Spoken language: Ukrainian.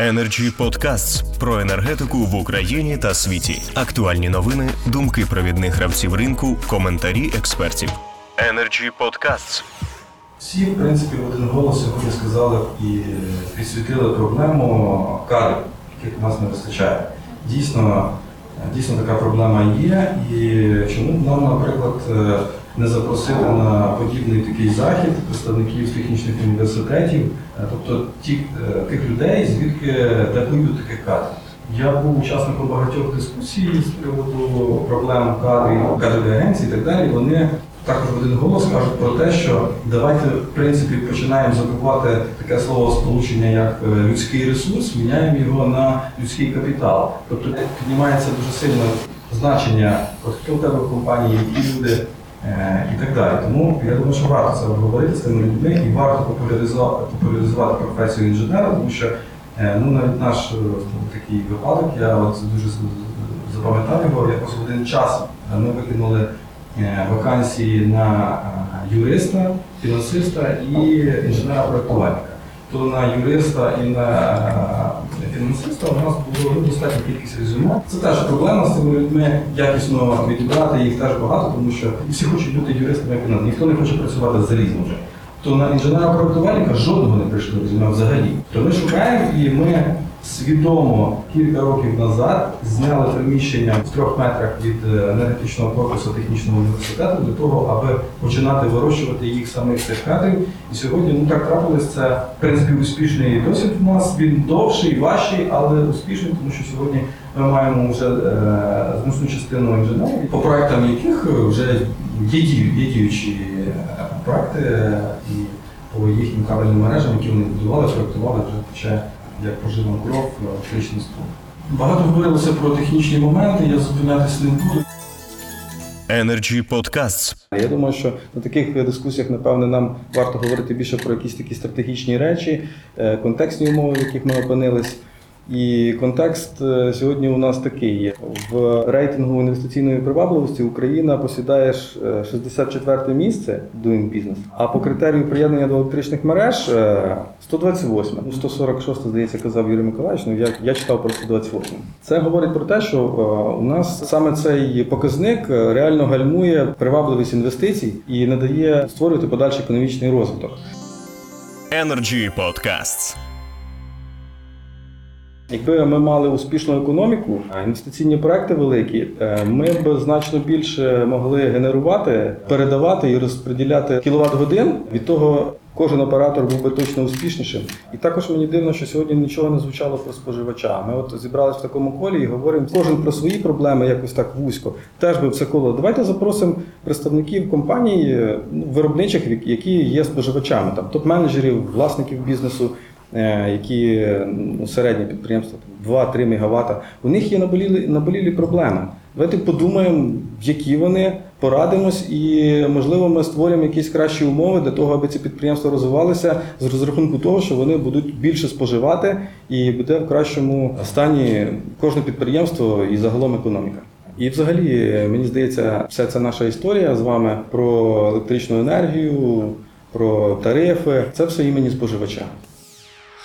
Energy Podcasts про енергетику в Україні та світі. Актуальні новини, думки провідних гравців ринку, коментарі експертів. Energy Podcasts. Всі, в принципі, в один голос сьогодні сказали і підсвітили проблему кадрів, яких у нас не вистачає. Дійсно, дійсно така проблема є. І чому б нам, наприклад, е, не запросити на подібний такий захід представників технічних університетів, е, тобто е, тих людей, звідки дають таких кадрів. Я був учасником багатьох дискусій з приводу проблем кадрів, агенції і так далі. Вони також один голос кажуть про те, що давайте в принципі починаємо забувати таке слово сполучення як е, людський ресурс, міняємо його на людський капітал. Тобто піднімається дуже сильно значення, хто в тебе в компанії, які люди. е, І так далі. Тому я думаю, що варто це обговорити з тими людьми і варто популяризувати, професію інженера, тому що е, ну, навіть наш такий випадок, я от дуже запам'ятав його, якось в один час ми викинули вакансії на е, юриста, фінансиста і інженера-проектувальника. То на юриста і на е, фінансиста у нас було достатньо кількість резюме. Це теж проблема з цими людьми, якісно відібрати їх теж багато, тому що всі хочуть бути юристами і фінансистами. Ніхто не хоче працювати залізно вже. То на інженера-проєктувальника жодного не прийшло резюме взагалі. То ми шукаємо і ми свідомо кілька років назад зняли приміщення в трьох метрах від е, енергетичного корпусу технічного університету для того, аби починати вирощувати їх самих цих кадрів. І сьогодні ну так трапилось. Це в принципі успішний досвід у нас. Він довший, важчий, але успішний, тому що сьогодні ми маємо вже е, значну частину інженерів, по проектам яких вже є, діючі е, проекти е, і по їхнім кабельним мережам, які вони будували, проектували вже тече як поживна кров, електричний струм. Багато говорилося про технічні моменти, я зупинятися не буду. Energy Podcasts. Я думаю, що на таких дискусіях, напевне, нам варто говорити більше про якісь такі стратегічні речі, е, контекстні умови, в яких ми опинились. І контекст е, сьогодні у нас такий є. В рейтингу інвестиційної привабливості Україна посідає ж, е, 64 місце Doing Business, а по критерію приєднання до електричних мереж е, 128. Ну, 146, здається, казав Юрій Миколаївич, ну я, я читав про 128. Це говорить про те, що е, у нас саме цей показник е, реально гальмує привабливість інвестицій і не дає створювати подальший економічний розвиток. Energy Podcasts. Якби ми мали успішну економіку, інвестиційні проекти великі, е, ми б значно більше могли генерувати, передавати і розподіляти кіловат годин. Від того кожен оператор був би точно успішнішим. І також мені дивно, що сьогодні нічого не звучало про споживача. Ми от зібралися в такому колі і говоримо кожен про свої проблеми, якось так вузько. Теж би все коло. Давайте запросимо представників компаній е, ну, виробничих, які є споживачами, там топ-менеджерів, власників бізнесу які ну, середні підприємства, там, 2-3 МВт, у них є наболілі, наболілі проблеми. Давайте подумаємо, які вони, порадимось, і можливо ми створимо якісь кращі умови для того, аби ці підприємства розвивалися з розрахунку того, що вони будуть більше споживати і буде в кращому стані кожне підприємство і загалом економіка. І взагалі, мені здається, вся ця наша історія з вами про електричну енергію, про тарифи це все імені споживача.